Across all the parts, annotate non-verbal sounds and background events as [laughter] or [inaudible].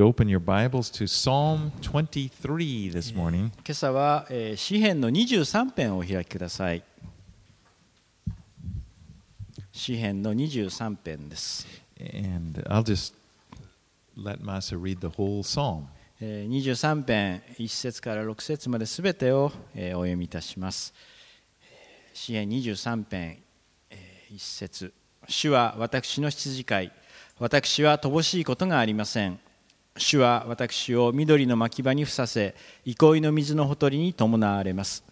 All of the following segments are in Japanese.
Open your Bibles to Psalm 23 this morning. 今朝は、えー詩編の23編をお開きください。詩編の23編です、And I'll just let Masa read the whole psalm. えー23編1節から6節まで全てを、えーお読みいたします。えー詩編23編、え1節。主は私の羊飼い。私は乏しいことがありません主は私を緑の牧場にふさせ憩いの水のほとりに伴われます。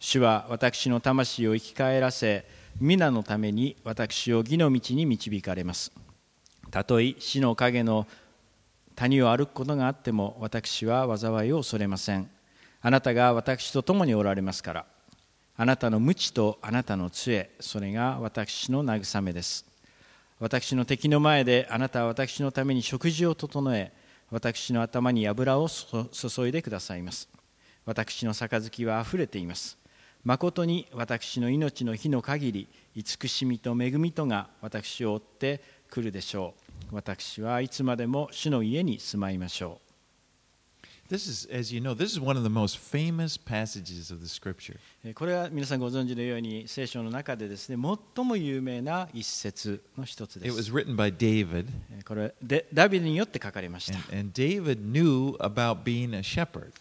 主は私の魂を生き返らせ皆のために私を義の道に導かれます。たとえ死の影の谷を歩くことがあっても私は災いを恐れません。あなたが私と共におられますから。あなたの無知とあなたの杖それが私の慰めです。私の敵の前であなたは私のために食事を整え私の頭に油を注いでくださいます。私の杯はあふれています。誠に私の命の日の限り慈しみと恵みとが私を追ってくるでしょう。私はいつまでも主の家に住まいましょう。This is, as you know, this is one of the most famous passages of the scripture. これは皆さんご存知のように聖書の中でですね、最も有名な一節の一つです。It was written by David. これでダビデによって書かれました。And, and David knew about being a shepherd.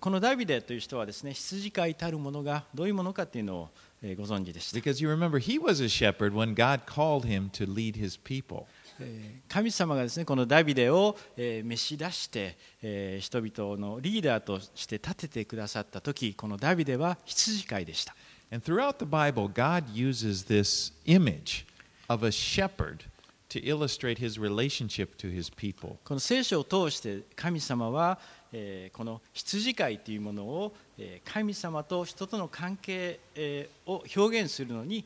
このダビデという人はですね、羊飼いたるものがどういうものかというのをご存知でした。Because you remember, he was a shepherd when God called him to lead his people. えー神様がですねこのダビデをえー召し出してえー人々のリーダーとして立ててくださった時このダビデは羊飼いでした And throughout the Bible, God uses this image of a shepherd to illustrate his relationship to his people. この聖書を通して神様はえーこの羊飼いというものをえー神様と人との関係えーを表現するのに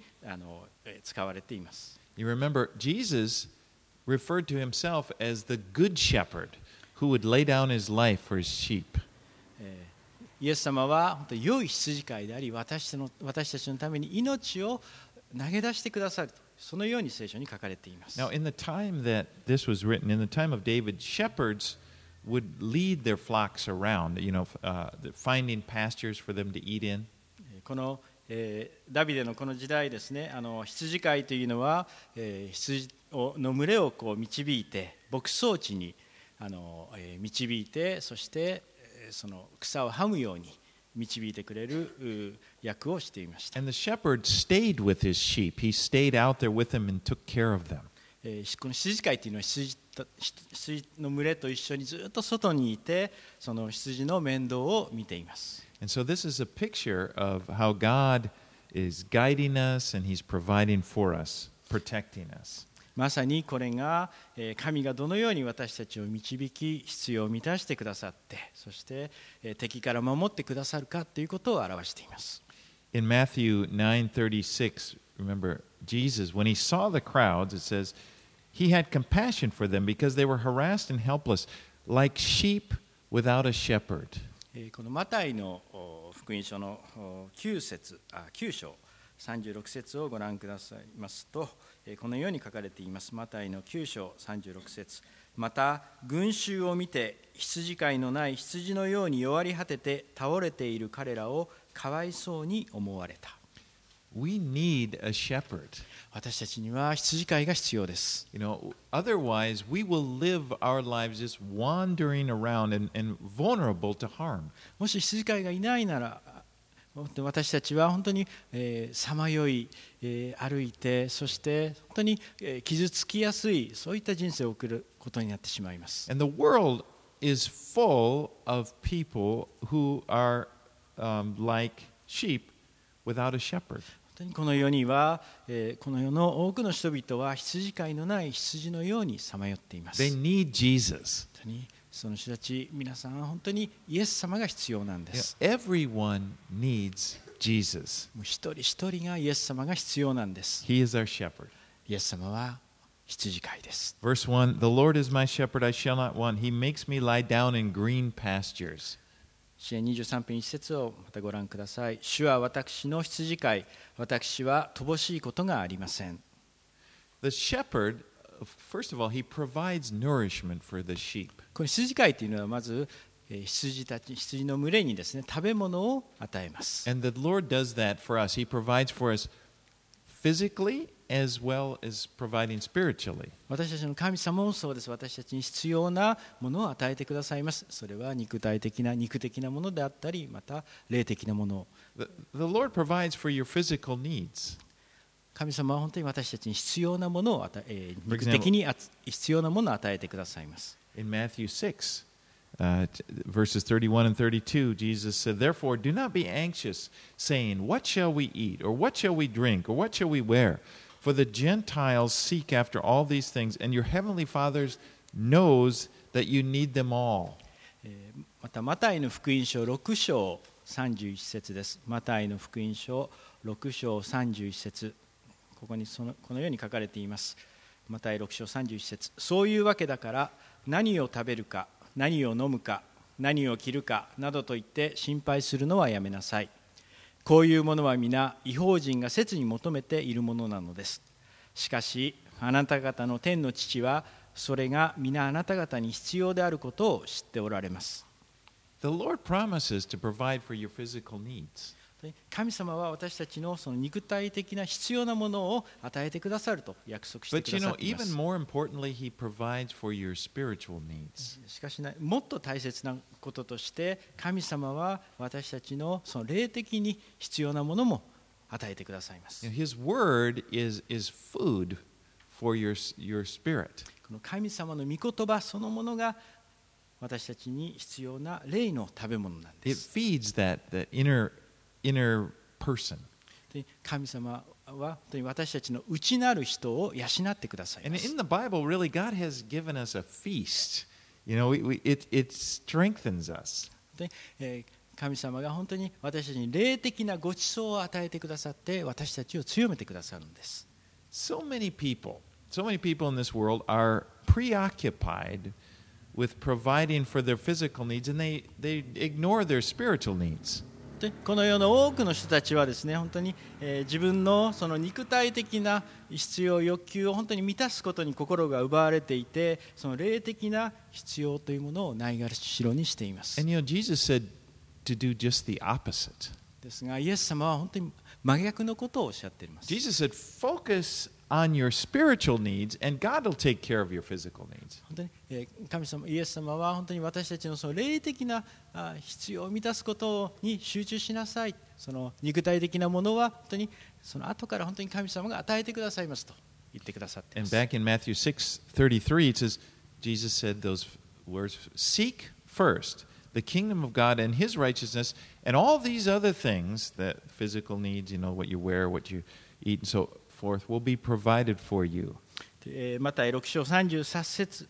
使われています You remember, Jesus referred to himself as the good shepherd who would lay down his life for his sheep. イエス様は本当良い羊飼いであり私の私たちのために命を投げ出してくださるとそのように聖書に書かれています。Now in the time that this was written, in the time of David, shepherds would lead their flocks around, you know, uh, finding pastures for them to eat in. この、えー、ダビデのこの時代ですねあの羊飼いというのは、えー、羊の群れをこう導いて牧草地にあの、えー導いてそして、えーその草をはむように導いてくれるう役をしていました And the shepherd stayed with his sheep. He stayed out there with them and took care of them. えーこの羊飼いというのは羊と羊の群れと一緒にずっと外にいてその羊の面倒を見ています And so this is a picture of how God is guiding us and he's providing for us, protecting us. まさにこれがえー神がどのように私たちを導き必要を満たしてくださってそしてえー敵から守ってくださるかということを表しています In Matthew 9:36, remember Jesus when he saw the crowds it says he had compassion for them because they were harassed and helpless like sheep without a shepherd. えーこのマタイのお福音書のお9節あ9章36節をご覧くださいますと、えーこのように書かれていますマタイの9章36節また群衆を見て羊飼いのない羊のように弱り果てて倒れている彼らをかわいそうに思われた We need a shepherd. 私たちには羊飼いが必要です You know, otherwise we will live our lives just wandering around and, and vulnerable to harm. もし羊飼いがいないなら私たちは本当にさまよい、えー歩いてそして本当にえー傷つきやすいそういった人生を送ることになってしまいます And the world is full of people who are um, like sheep without a shepherd. この世には、えーこの世の多くの人々は羊飼いのない羊のようにさまよっています They 本 need Jesus. その人たち皆さん本当にイエス様が必要なんです everyone needs Jesus. 一人一人がイエス様が必要なんです He is our shepherd. イエス様は羊飼いです Verse 1 The Lord is my shepherd, I shall not want. He makes me lie down in green pastures. 支援23編1節をまたご覧ください。主は私の羊飼い、私は乏しいことがありません。The shepherd first of all, he provides nourishment for the sheep. この羊飼いというのはまずえー羊たち羊の群れにですね食べ物を与えます And the Lord does that for us. He provides for us physically as well as providing spiritually. 私たちの神様もそうです私たちに必要なものを与えてくださいますそれは肉体的な肉的なものであったりまた霊的なもの The, the Lord provides for your physical needs. 神様は本当に私たちに必要なものを与え、肉的に必要なものを与えてくださいます In Matthew 6, uh, verses 31 and 32, Jesus said, Therefore, do not be anxious, saying, What shall we eat? Or what shall we drink? Or what shall we wear? For the Gentiles seek after all these things, and your heavenly Father knows that you need them all. またマタイの福音書6章31節ですマタイの福音書6章31節ここにそのこのように書かれています。マタイ6章31節。そういうわけだから何を食べるか何を飲むか何を着るかなどと言って心配するのはやめなさい。こういうものは皆違法人が切に求めているものなのです。しかしあなた方の天の父はそれが皆あなた方に必要であることを知っておられます。The Lord promises to provide for your physical needs. 神様は私たちの,その肉体的な必要なものを与えてくださると約束しています。しかし、もっと大切なこととして、神様は私たちの,その霊的に必要なものも与えてくださいます。His word is, is food for your, 神様の御言葉そのものが私たちに必要な霊の食べ物なんです。It inner person. で神様は本当に私たちの内なる人を養ってください And ます in the Bible, really, God has given us a feast. You know, we, we, it, it strengthens us. でえー神様が本当に私たちに霊的なご馳走を与えてくださって私たちを強めてくださるんです So many people, so many people in this world are preoccupied with providing for their physical needs and they, they ignore their spiritual needs. でこの世の多くの人たちはですね本当に、えー自分のその肉体的な必要欲求を本当に満たすことに心が奪われていてその霊的な必要というものをないがしろにしています And you know, Jesus said to do just the opposite. ですがイエス様は本当に真逆のことをおっしゃっています Jesus said, focus on your spiritual needs and God will take care of your physical needs. 本当に、えー神様イエス様は本当に私たちのその霊的なあ必要を満たすことに集中しなさいその肉体的なものは本当にその後から本当に神様が与えてくださいますと言ってくださっていま And す back in Matthew 6:33 it says Jesus said those words seek first the kingdom of God and his righteousness and all these other things that physical needs, you know, what you wear, what you eat and so forth will be provided for you. また6章33節、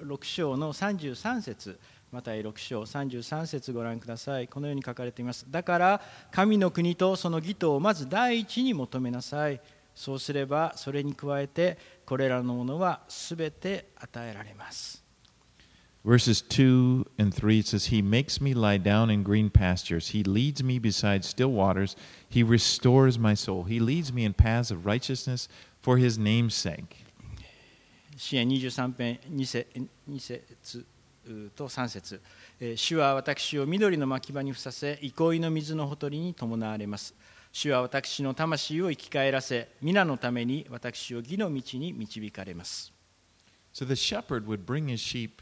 6章の33節また6章33節ご覧ください。このように書かれています。だから神の国とその義とをまず第一に求めなさい。そうすればそれに加えてこれらのものはすべて与えられます。Verses 2 and 3 it says, He makes me lie down in green pastures. He leads me beside still waters. He restores my soul. He leads me in paths of righteousness for his name's sake. 支援23編 2, 節2節と3節えー主は私を緑の牧場にふさせ憩いの水のほとりに伴われます主は私の魂を生き返らせ皆のために私を義の道に導かれます So the shepherd would bring his sheep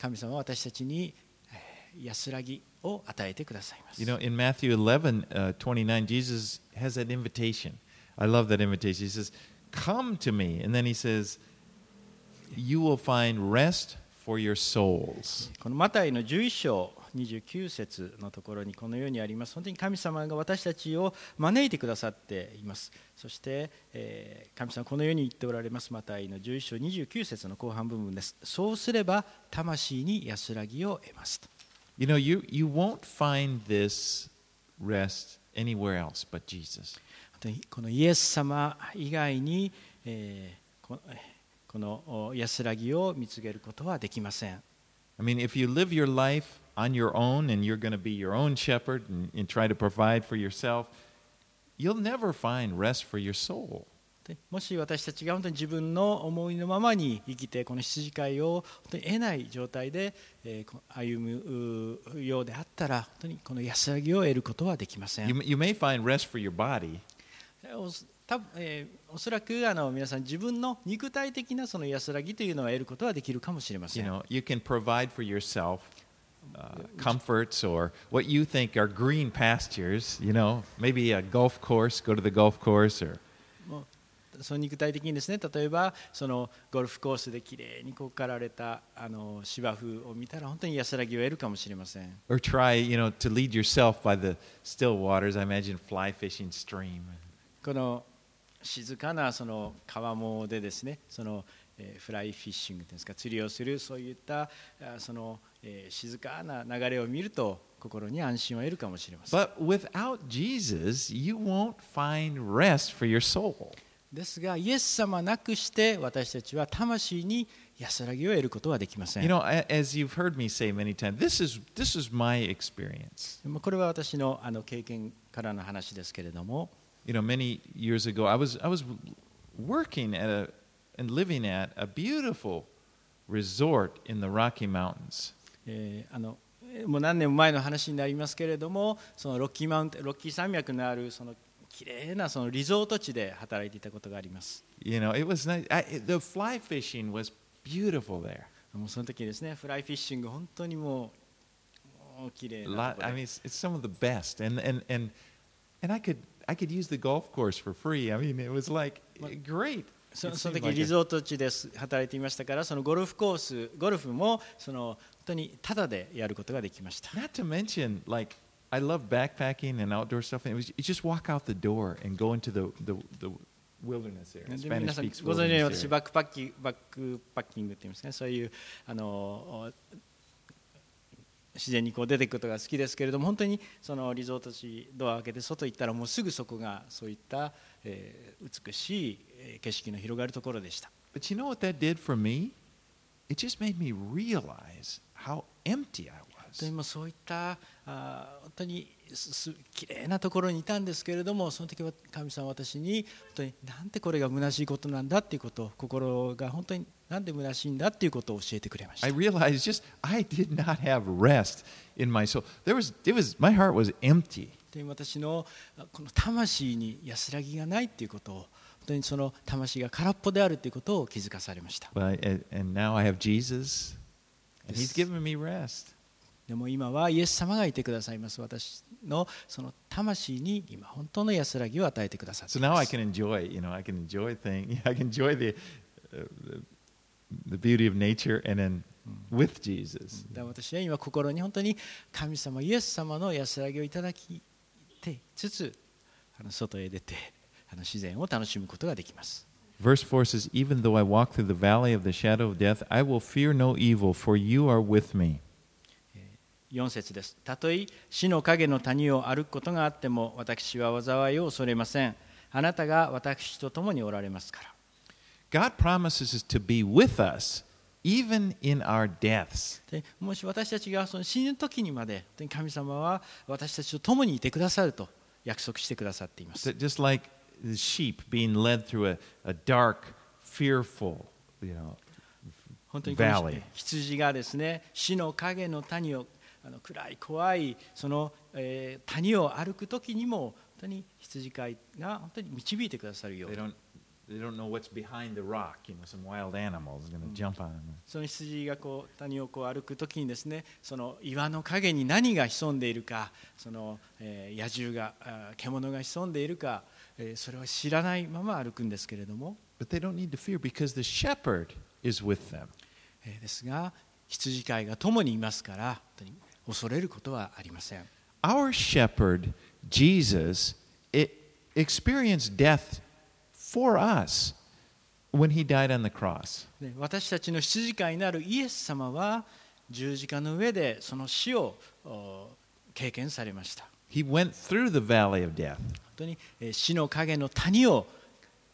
で神様は私たちにえー安らぎを与えてくださいます You know, in Matthew 11, uh, 29, Jesus has that invitation. I love that invitation. He says, Come to me. And then he says, You will find rest for your souls. このマタイの11章 29節のところにこのようにあります。本当に神様が私たちを招いてくださっています。そして、えー神様はこのように言っておられます。マタイの11章29節の後半部分です。そうすれば魂に安らぎを得ます。と You know, you, you won't find this rest anywhere else but Jesus. このイエス様以外に、えーこのお安らぎを見つけることはできません。I mean, if you live your life on your own and you're going to be your own shepherd and, and try to provide for yourself, you'll never find rest for your soul. でもし私たちが本当に自分の思いのままに生きてこの羊飼いを本当に得ない状態で、歩むうようであったら本当にこの安らぎを得ることはできません You, you may find rest for your body, お多分えーおそらくあの皆さん自分の肉体的なその安らぎというのは得ることはできるかもしれませ you ん know, you can provide for yourself uh, comforts or what you think are green pastures, you know, maybe a golf course, go to the golf course or もうその肉体的にですね例えばそのゴルフコースできれいにこう刈られたあの芝生を見たら本当に安らぎを得るかもしれません or try, you know, to lead yourself by the still waters. I imagine fly fishing stream. この静かなその川面でですねその、えー フライフィッシングというんですか釣りをするそういったあその、えー静かな流れを見ると心に安心を得るかもしれません But without Jesus, you won't find rest for your soul. ですがイエス様なくして私たちは魂に安らぎを得ることはできません You know, as you've heard me say many times, this is this is my experience. まあこれは私のあの経験からの話ですけれども You know, many years ago, I was I was working at a and living at a beautiful resort in the Rocky Mountains. えーあのえーもう何年も前の話になりますけれどもそのロッキーマウンテンロッキー山脈のあるその綺麗なそのリゾート地で働いていたことがあります You know, it was nice. I, the fly fishing was beautiful there. もうその時ですねフライフィッシング本当にもうもう綺麗 A な lot, とこ I ろ mean, で it's, it's some of the best, and and and and I could I could use the golf course for free. I mean, it was like great. その時リゾート地です働いていましたからそのゴルフコースゴルフもその本当にタダでやることができました Not to mention, like, I love backpacking and outdoor stuff. And it was you just walk out the door and go into the the, the wilderness area. Spanish speaks ご存知のように wilderness 私 area. バックパッキバックパッキングって言いますねそういうあの自然にこう出ていくことが好きですけれども本当にそのリゾート地ドアを開けて外行ったらもうすぐそこがそういった、えー美しいえー景色の広がるところでした But you know what that did for me? It just made me realize how empty I was. もうそういったあー本当にすす綺麗なところにいたんですけれどもその時は神様は私に本当になんてこれが虚しいことなんだっていうことを心が本当になんで虚しいんだっていうことを教えてくれました I realized just I did not have rest in my soul. There was it was my heart was empty. で私のあこの魂に安らぎがないっていうことを本当にその魂が空っぽであるということを気づかされました But I, and, now I have Jesus, and He's given me rest. でも今はイエス様がいてくださいます私のその魂に今本当の安らぎを与えてくださって So い now ま I す can enjoy, you know, I can enjoy things. I can enjoy the, uh, the beauty of nature, and then with Jesus. 私は今心に本当に神様イエス様の安らぎをいただきてつつあの外へ出てあの自然を楽しむことができます Verse 4 says, Even though I walk through the valley of the shadow of death, I will fear no evil, for you are with me. 4節ですたとえ死の影の谷を歩くことがあっても私は災いを恐れませんあなたが私と共におられますからもし私たちがその死ぬ時にまで神様は私たちと共にいてくださると約束してくださっています。で、just like 羊がですね、死の影の谷をあの暗い怖いその、えー、谷を歩く時にも本当に羊飼いが本当に導いてくださるよ。They don't know what's behind the rock. You know, some wild animal is going to jump on them. その羊がこう谷をこう歩く時にですねその岩の影に何が潜んでいるかその、えー野獣が獣が潜んでいるか、えーそれは知らないまま歩くんですけれども、But they don't need to fear because the shepherd is with them. えーですが羊飼いが共にいますから恐れることはありません Our shepherd, Jesus, experienced death for us when he died on the cross. で私たちの羊飼いなるイエス様は十字架の上でその死をお経験されました He went through the valley of death. 本当にえー死の影の谷を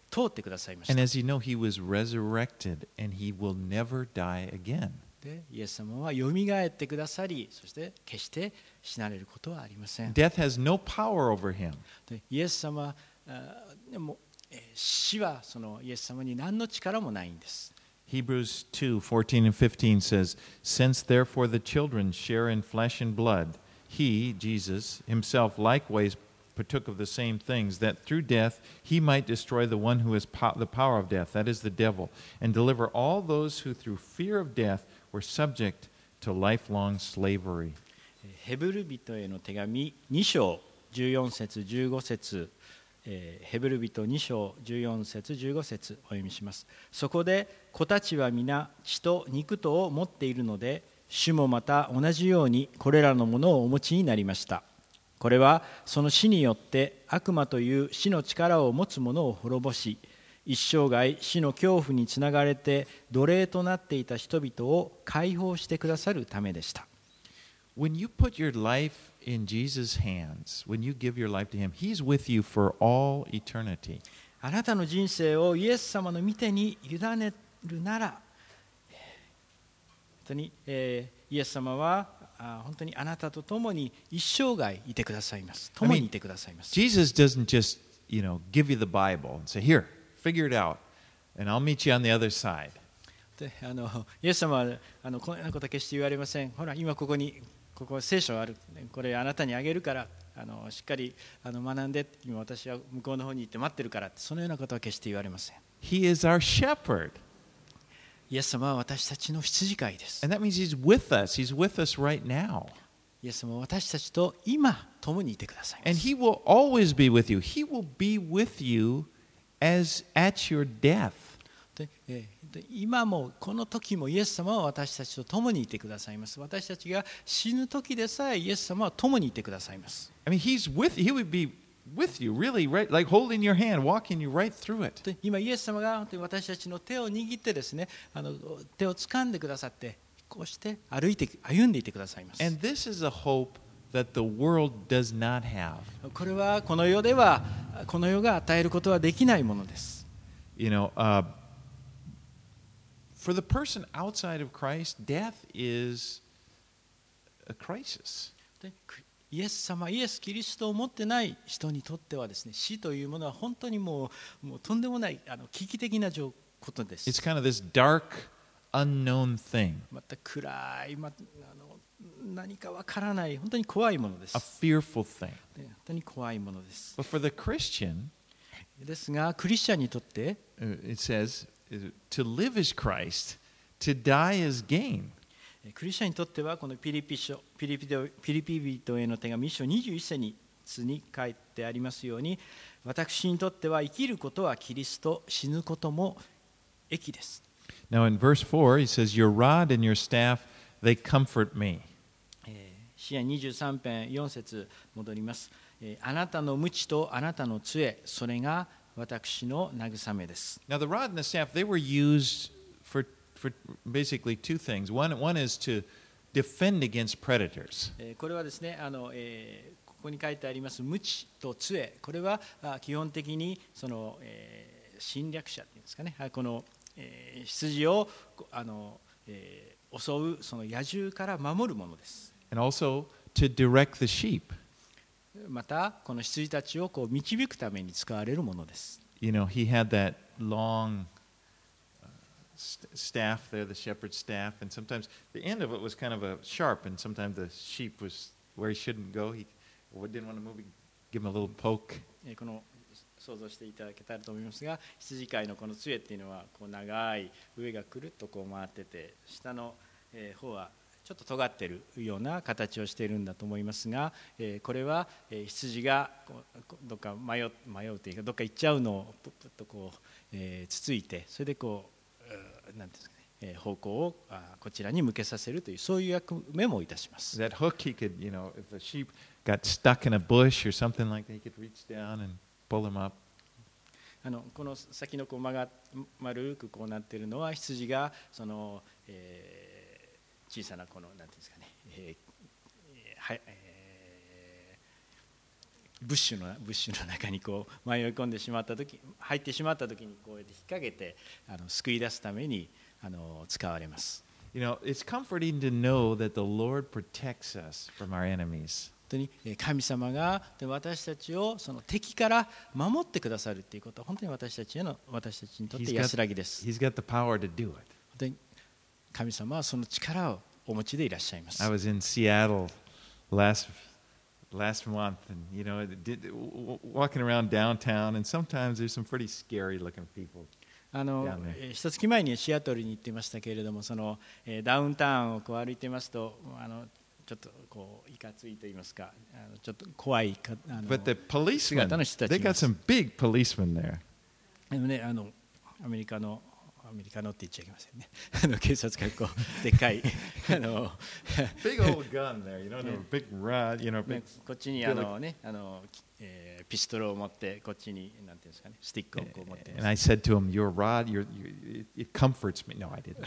通ってくださいまし And た as you know, he was resurrected and he will never die again. でイエス様はよみがえってくださりそして決して死なれることはありません Death has no power over him. でイエス様あでもえー死はそのイエス様に何の力もないんです Hebrews 2 14 and 15 says, Since therefore the children share in flesh and blood, he, Jesus, himself likewise partook of the same things, that through death he might destroy the one who has po- the power of death, that is the devil, and deliver all those who through fear of death were subject to lifelong slavery. ヘブル人への手紙2章14節15節 ヘブル人2章14節15節お読みします。そこで子たちは皆血と肉とを持っているので主もまた同じようにこれらのものをお持ちになりました。これはその死によって悪魔という死の力を持つ者を滅ぼし一生涯死の恐怖につながれて奴隷となっていた人々を解放してくださるためでした。When you put your life in Jesus' hands, when you give your life to him, he's with you for all eternity. あなたの人生をイエス様の御手に委ねるなら、えー本当に、えーイエス様はあ本当にあなたと共に一生涯いてくださいます。共にいてくださいます。Jesus doesn't just, you know, give you the Bible and say, "Here, figure it out, and I'll meet you on the other side." であのイエス様はあのこのようなことは決して言われません。ほら、今ここにここ聖書がある。これあなたにあげるからあのしっかりあの学んで、今私は向こうの方に行って待ってるからそのようなことは決して言われません。He is our shepherd, イエス様は私たちの羊飼いです。and that means he's with us. He's with us right now, イエス様は私たちと今共にいてくださいま and す。he will always be with you. He will be with you as at your death. で今もこの時もイエス様は私たちと共にいてくださいます。私たちが死ぬ時でさえイエス様は共にいてくださいます。I mean, he's with. He would be with you, really, right? Like holding your hand, walking you right through it. で今イエス様が本当に私たちの手を握ってですねあの手を掴んでくださってこうして歩いて歩んでいてくださいます。And this is a hope that the world does not have. これはこの世ではこの世が与えることはできないものです。You know, uh, for the person outside of Christ, death is a crisis. でイエス様、イエス・キリストを持ってない人にとってはですね死というものは本当にもうもうとんでもないあの危機的な状ことです。It's kind of this dark, unknown thing, また暗い、ま、あの何かわからない本当に怖いものです a。fearful thing. ね本当に怖いものです。But for the Christian, ですがクリスチャンにとって uh, it says uh, to live is Christ, to die is gain. えクリスチャンにとってはこのピリピ書ピリピドピリピ人への手紙一章21節にに書いてありますように私にとっては生きることはキリスト死ぬことも益です。Now, in verse 4, he says, Your rod and your staff, they comfort me. えー詩篇23編4節戻ります、えーあなたの鞭とあなたの杖それが私の慰めです Now, the rod and the staff, they were used for, for basically two things. One, one is to defend against predators. えーこれはですねあの、えーここに書いてあります鞭と杖これはあ基本的にその、えー侵略者っていうんですかねあこの、えー羊をこあの、えー襲うその野獣から守るものです and also to direct the sheep. またこの羊たちをこう導くために使われるものです You know, he had that long uh, st- staff there, the shepherd's staff, and sometimes the end of it was kind of a sharp, and sometimes the sheep was where he shouldn't go. He didn't want to move. Give him a little poke. えーこの想像していただけたらと思いますが羊飼いのこの杖っていうのはこう長い上がくるっとこう回ってて下のえー方はちょっと尖っているような形をしているんだと思いますが、えーこれはえー羊がどっか迷う迷うというかどっか行っちゃうのをプップッとこう、えーつついてそれでこううーなんていうんですかねえー方向をあこちらに向けさせるというそういう役目もいたします。That hook, he could, you know, if a sheep got stuck in a bush or something like that, he could reach down and pull them up. あのこの先のこう曲が丸くこうなっているのは羊がその、えー小さなこのなんていうんですかね、えーえーはいえーブッシュのブッシュの中にこう迷い込んでしまった時入ってしまった時にこうやって引っ掛けてあの救い出すためにあの使われます。You know, it's comforting to know that the Lord protects us from our enemies. 本当にえー神様がで私たちをその敵から守ってくださるということは本当に私たちへの私たちにとって安らぎです。he's got the power to do it. 神様はその力をお持ちでいらっしゃいます。I was in Seattle last last month, and you know, did, walking around downtown, and sometimes there's some pretty scary looking people. あの一月前にシアトルに行ってましたけれども、そのえーダウンタウンをこう歩いてますと、あのちょっとこういかついと言いますか、あのちょっと怖いかあの But the policemen, 姿の人たち they い got some big policemen there. でもねあのアメリカのアメリカのって言っちゃいけませんね。あの警察がこうでっかいあの Big old gun there, you know, the big rod, you know, ね big. こっちにあのねあの、えーピストルを持ってこっちになんていうんですかねスティックをこう持ってます And I said to him, "Your rod, your, your it, it comforts me." No, I didn't.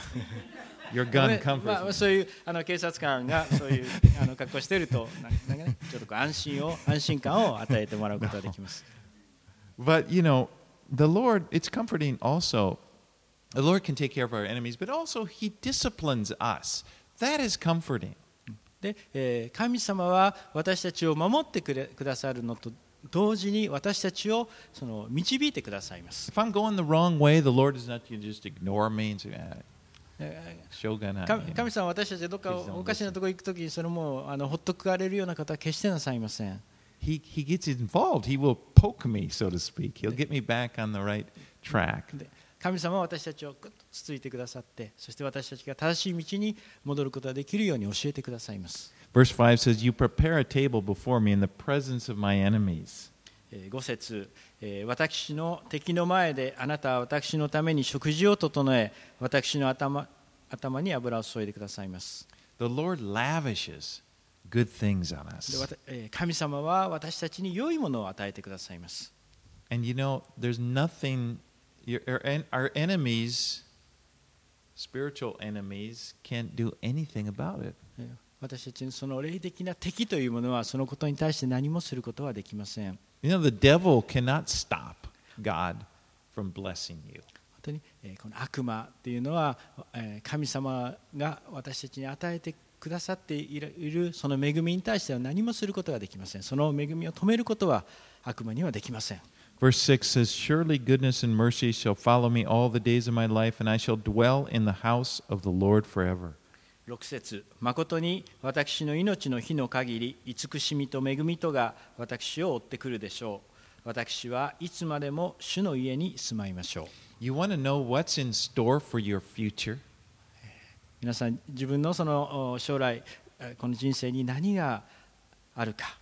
Your ま gun あ comforts まあ、 me. そういうあの警察官がそういうあの格好しているとななんか、ね、ちょっとこう安心を安心感を与えてもらうことができます。 But you know, the Lord, it's comforting also. The Lord can take care of our enemies, but also He disciplines us. That is comforting. で、えー神様は私たちを守ってくれくださるのと同時に私たちをその導いてくださいます。 If I'm going the wrong way, the Lord is not going to just ignore me and say, ah, え shogun. ー ah, 神 you know." 神様は私たちがどっかおかしなところに行くときにそれもあのほっとくかれるような方は決してなさいません。 He, he gets involved. He will poke me, so to speak. He'll get me back on the right track. で 神様は私たちをぐっとつついてくださってそして私たちが正しい道に戻ることができるように教えてくださいます。Verse 5 says, You prepare a table before me in the presence of my enemies. えー5節、えー私の敵の前であなたは私のために食事を整え私の頭頭に油を注いでくださいます The Lord lavishes good things on で us. 神様は私たちに良いものを与えてくださいます And you know, there's nothing, our, en- our enemies, spiritual enemies, can't do anything about it. えー私たちのその霊的な敵というものはそのことに対して何もすることはできません本 You know, the devil cannot stop God from blessing you. 当に、えーこの悪魔というのは、えー神様が私たちに与えてくださっているいるその恵みに対しては何もすることができませんその恵みを止めることは悪魔にはできません Verse 6 says, Surely goodness and mercy shall follow me all the days of my life, and I shall dwell in the house of the Lord forever. 6節誠に私の命の日の限り慈しみと恵みとが私を追ってくるでしょう私はいつまでも主の家に住まいましょう You want to know what's in store for your future? 皆さん自分のそのお将来えこの人生に何があるか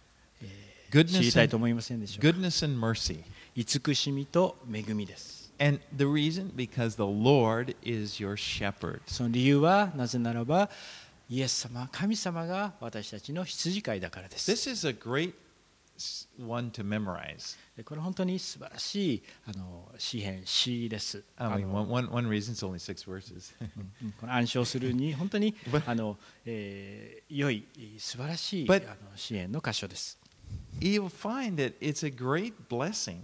知りたいと思いませんでしょうか goodness and mercy. 慈しみと恵みです And the reason? Because the Lord is your shepherd. その理由はなぜならばイエス様神様が私たちの羊飼いだからです This is a great one to memorize. でこれ本当に素晴らしいあの詩篇詩です I あ mean, の one, one, reason it's only six verses. うんこの暗唱するに本当にあの、えー良い素晴らしい But- あの支援の箇所です。You'll find that it's a great blessing.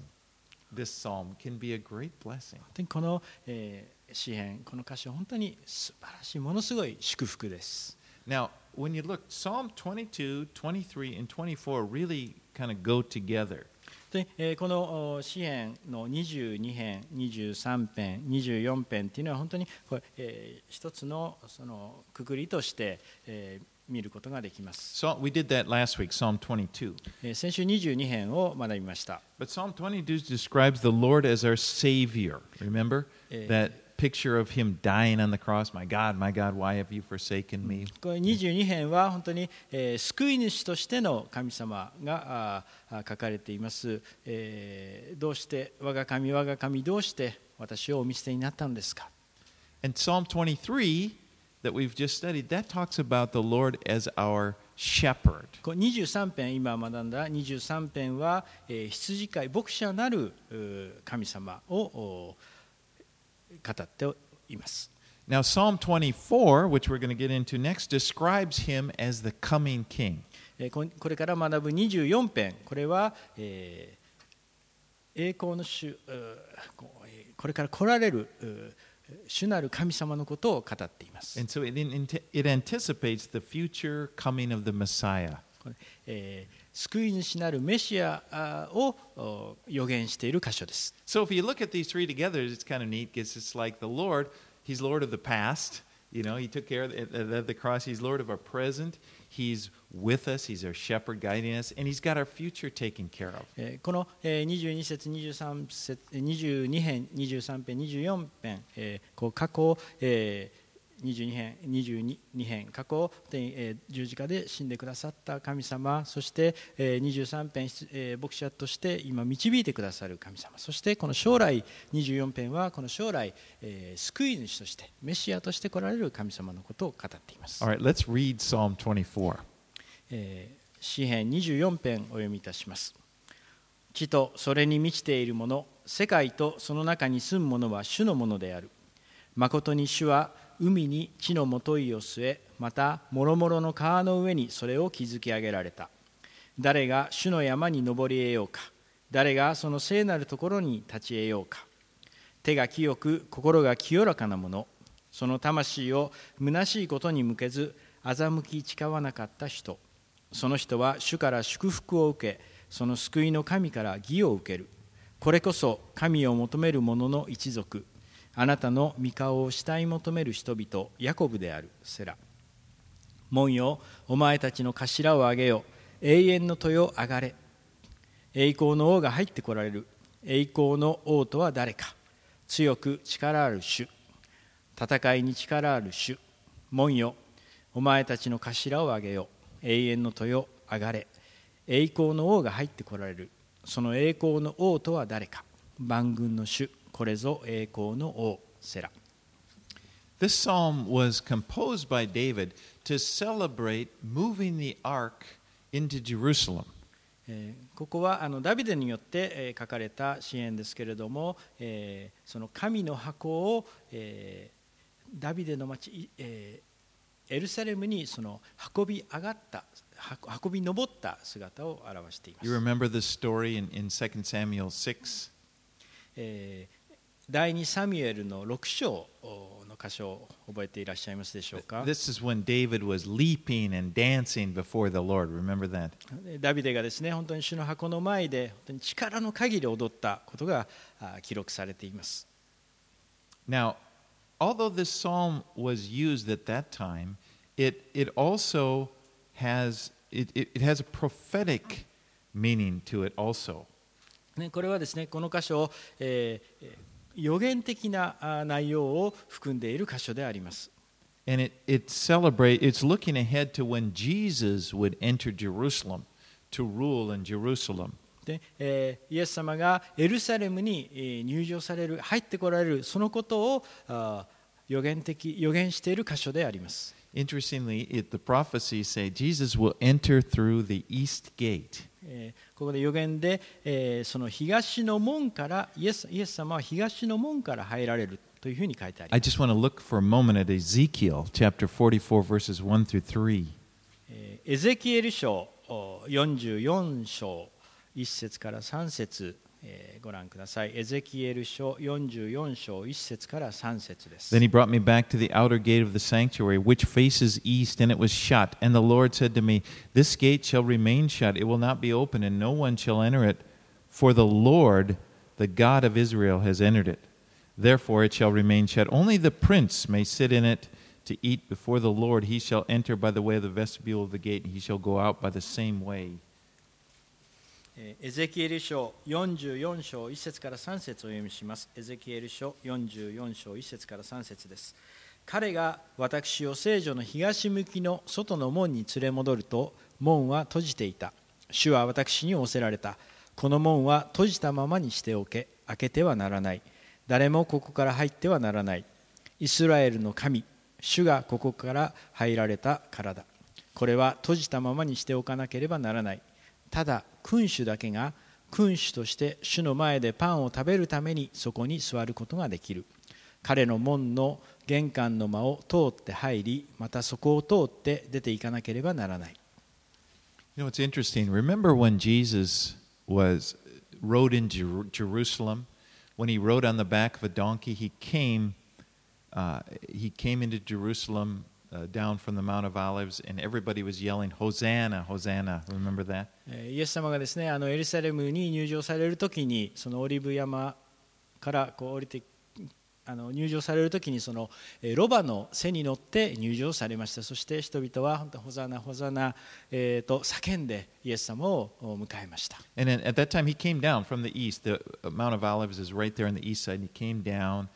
This psalm can be a great blessing. 本当にこの、えー詩篇この箇所本当に素晴らしいものすごい祝福です。Now, when you look, Psalm 22, 23, and 24 really kind of go together. で、えーこのお詩篇の22編、23編、24編っていうのは本当にこれ、えー一つのそのくくりとして、えー見ることができます。So we did that last week, Psalm 22. えー先週22編を学びました。But Psalm 22 describes the Lord as our Savior. Remember Eh. that picture of Him dying on the cross? My God, my God, why have you forsaken me? これ22編は本当に、えー救い主としての神様があー書かれています、えーどうして我が神我が神どうして私をお見捨てになったのですか And Psalm 23 that we've just studied, that talks about the Lord as our shepherd. こう23編今学んだ23編は、えー羊飼い牧者なる神様をお語っています。Now, Psalm 24, which we're going to get into next, describes him as the coming king. えーここれから学ぶ24編これは、えー栄光の主これから来られるうー主なる神様のことを語っています。 And so it, it, it anticipates the future coming of the Messiah. これえー救い主なるメシアあをお予言している箇所です。 So if you look at these three together, it's kind of neat because it's like the Lord, He's Lord of the past. You know, He took care of the, of the cross. He's Lord of our present. He's with us, He's our shepherd guiding us, and He's got our future taken care of. この22節、23節、22編、23編、24編、過去、えー22編、22編、過去、十字架で死んでくださった神様、そして、えー23編、えー牧者として今導いてくださる神様、そしてこの将来、24編はこの将来、えー救い主として、メシアとして来られる神様のことを語っています。All right, let's read Psalm 24. えー詩編24編お読みいたします地とそれに満ちているもの世界とその中に住むものは主のものである誠に主は海に地のもといを据えまた諸々の川の上にそれを築き上げられた。誰が主の山に登り得ようか誰がその聖なるところに立ち得ようか。手が清く心が清らかな者その魂を虚しいことに向けず欺き誓わなかった人。その人は主から祝福を受けその救いの神から義を受ける。これこそ神を求める者の一族。あなたの御顔を慕い求める人々ヤコブである。セラ。門よお前たちの頭を上げよ。永遠の豊上がれ。栄光の王が入ってこられる。栄光の王とは誰か。強く力ある主。戦いに力ある主。門よお前たちの頭を上げよ。永遠の豊上がれ。栄光の王が入ってこられる。その栄光の王とは誰か。万軍の主。これぞ栄光の王セラ This psalm was composed by David to celebrate moving the ark into Jerusalem. えーここはあのダビデによって、えー書かれた詩篇ですけれども、えーその神の箱を、えーダビデの町、いえーエルサレムにその運び上がったは運び上った姿を表していま You す、remember the story in, in 2 Samuel 6? えー第2サミュエルの6章の箇所を覚えていらっしゃいますでしょうか This is when David was leaping and dancing before the Lord. Remember that? ダビデがですね本当に主の箱の前で本当に力の限り踊ったことがあ記録されています Now, although this psalm was used at that time, it, it also has it, it, it has a prophetic meaning to it also. ね、これはですねこの箇所、えーえー予言的な内容を含んでいる箇所であります。And it, it it's looking ahead to when Jesus would enter Jerusalem to rule in Jerusalem. it, the prophecies say Jesus will enter through the east gate. えーここで予言で、えーその東の門からイエスイエス様は東の門から入られるというふうに書いてありま I す。just want to look for a moment at Ezekiel chapter 44, verses 1 through 3. えーエゼキエル書お44章1節から3節、えーご覧ください。エゼキエル書44章1節から3節です。 Then he brought me back to the outer gate of the sanctuary, which faces east, and it was shut. And the Lord said to me, This gate shall remain shut, it will not be open, and no one shall enter it, for the Lord, the God of Israel, has entered it. Therefore it shall remain shut. Only the prince may sit in it to eat before the Lord. He shall enter by the way of the vestibule of the gate, and he shall go out by the same way. エゼキエル書44章1節から3節を読みします。エゼキエル書44章1節から3節です。彼が私を聖女の東向きの外の門に連れ戻ると門は閉じていた。主は私に仰せられた。この門は閉じたままにしておけ、開けてはならない。誰もここから入ってはならない。イスラエルの神主がここから入られたからだこれは閉じたままにしておかなければならないただ君主だけが君主として主の前でパンを食べるためにそこに座ることができる彼の門の玄関の間を通って入りまたそこを通って出ていかなければならない You know, it's interesting. Remember when Jesus was rode in Jer- Jerusalem? When he rode on the back of a donkey, he came. Uh, he came into Jerusalem down from the Mount of Olives, and everybody was yelling, "Hosanna, Hosanna!" Remember that? えーイエス様がですねあのエルサレムに入場されるときにそのオリーブ山からこう降りてあの入場されるときにそのえーロバの背に乗って入場されましたそして人々は本当ホザナホザナ、えーと叫んでイエス様をお迎えました And at that time, he came down from the east. The Mount of Olives is right there on the east side. He came down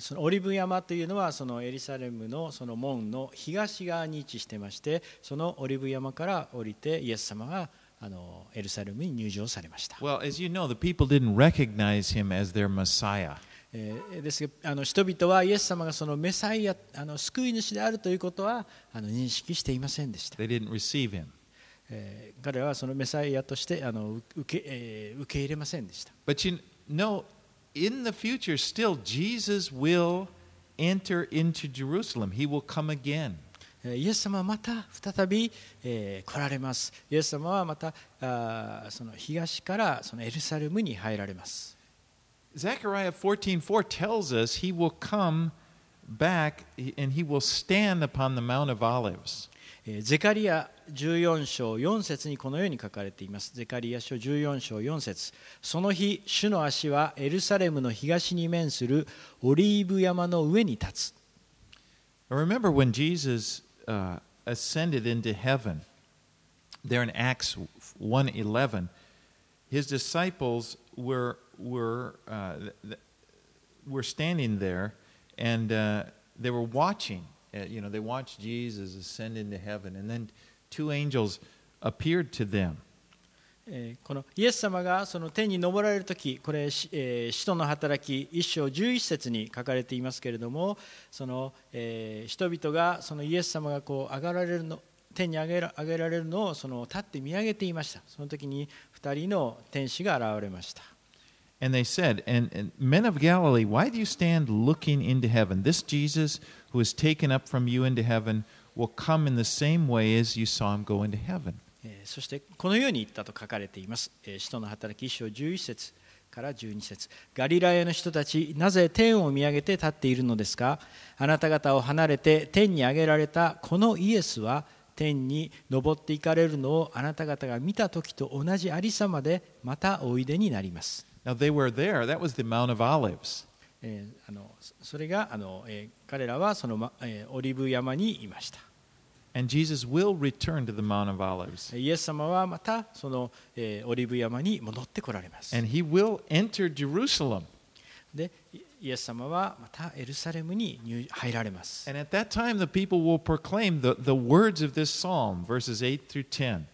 そのオリーブ山というのはそのエリサレムのその門の東側に位置してましてそのオリーブ山から降りてイエス様があのエルサレムに入場されました。Well, as you know, the people didn't recognize him as their Messiah. えーですがあの人々はイエス様がそのメサイアあの救い主であるということはあの認識していませんでした、They didn't receive him. えー彼らはそのメサイアとしてあの受け,、えー受け入れませんでした But you know, in the future, still, Jesus will enter into Jerusalem. He will come again. イエス様はまた再び、えー、来られます。イエス様はまたあその東からそのエルサレムに入られます。Zechariah 14:4 tells us he will come back and he will stand upon the Mount of Olives. えーゼカリア14章4節にこのように書かれています。ゼカリア書14章4節その日、主の足はエルサレムの東に面するオリーブ山の上に立つ。 Remember when Jesus uh, ascended into heaven, there in Acts 1:11, his disciples were were uh, th- th- were standing there, and uh, they were watching. You know, they watched Jesus ascend into heaven, and then two angels appeared to them. このイエス様がその天に昇られるとき、これ、えー使徒の働き1章11節に書かれていますけれども、そのえー人々がそのイエス様がこう上がられるの天に上げら上げられるのをその立って見上げていました。その時に2人の天使が現れました。And they said, and, and men of Galilee, why do you stand looking into heaven? This Jesus who is taken up from you into heaven will come in the same way as you saw him go into heaven. そしてこのように言ったと書かれています。使徒の働き1章11節から12節ガリラヤの人たち、なぜ天を見上げて立っているのですかあなた方を離れて天に上げられたこのイエスは天に昇っていかれるのをあなた方が見た時と同じありさまでまたおいでになります。Now they were there. That was the Mount of Olives. えーあのそそれがあの、えー彼らはその、まえーオリーブ山にいました。 And Jesus will return to the Mount of Olives. イエス様はまたその、えーオリーブ山に戻ってこられます。 And he will enter Jerusalem. でイイエス様はまたエルサレムに入入られます。 And at that time, the people will proclaim the, the words of this psalm, verses 8 through 10.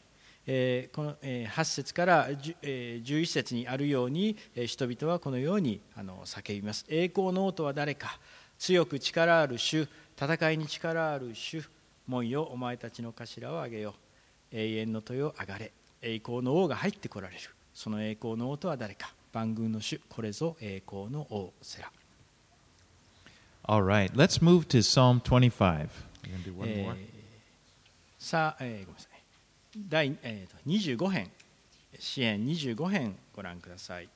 えーこの、えー8節から10、えー11節にあるように、えー人々はこのようにあの叫びます。栄光の王とは誰か強く力ある主、戦いに力ある主、門よ、お前たちの頭を上げよ。永遠の豊よ、上がれ。栄光の王が入ってこられる。その栄光の王とは誰か万軍の主、これぞ栄光の王、セラ。All right, let's move to Psalm 25. We're going to do one え more. ーさあ、えーごめんなさい第、えーと25編。支援25編ご覧ください、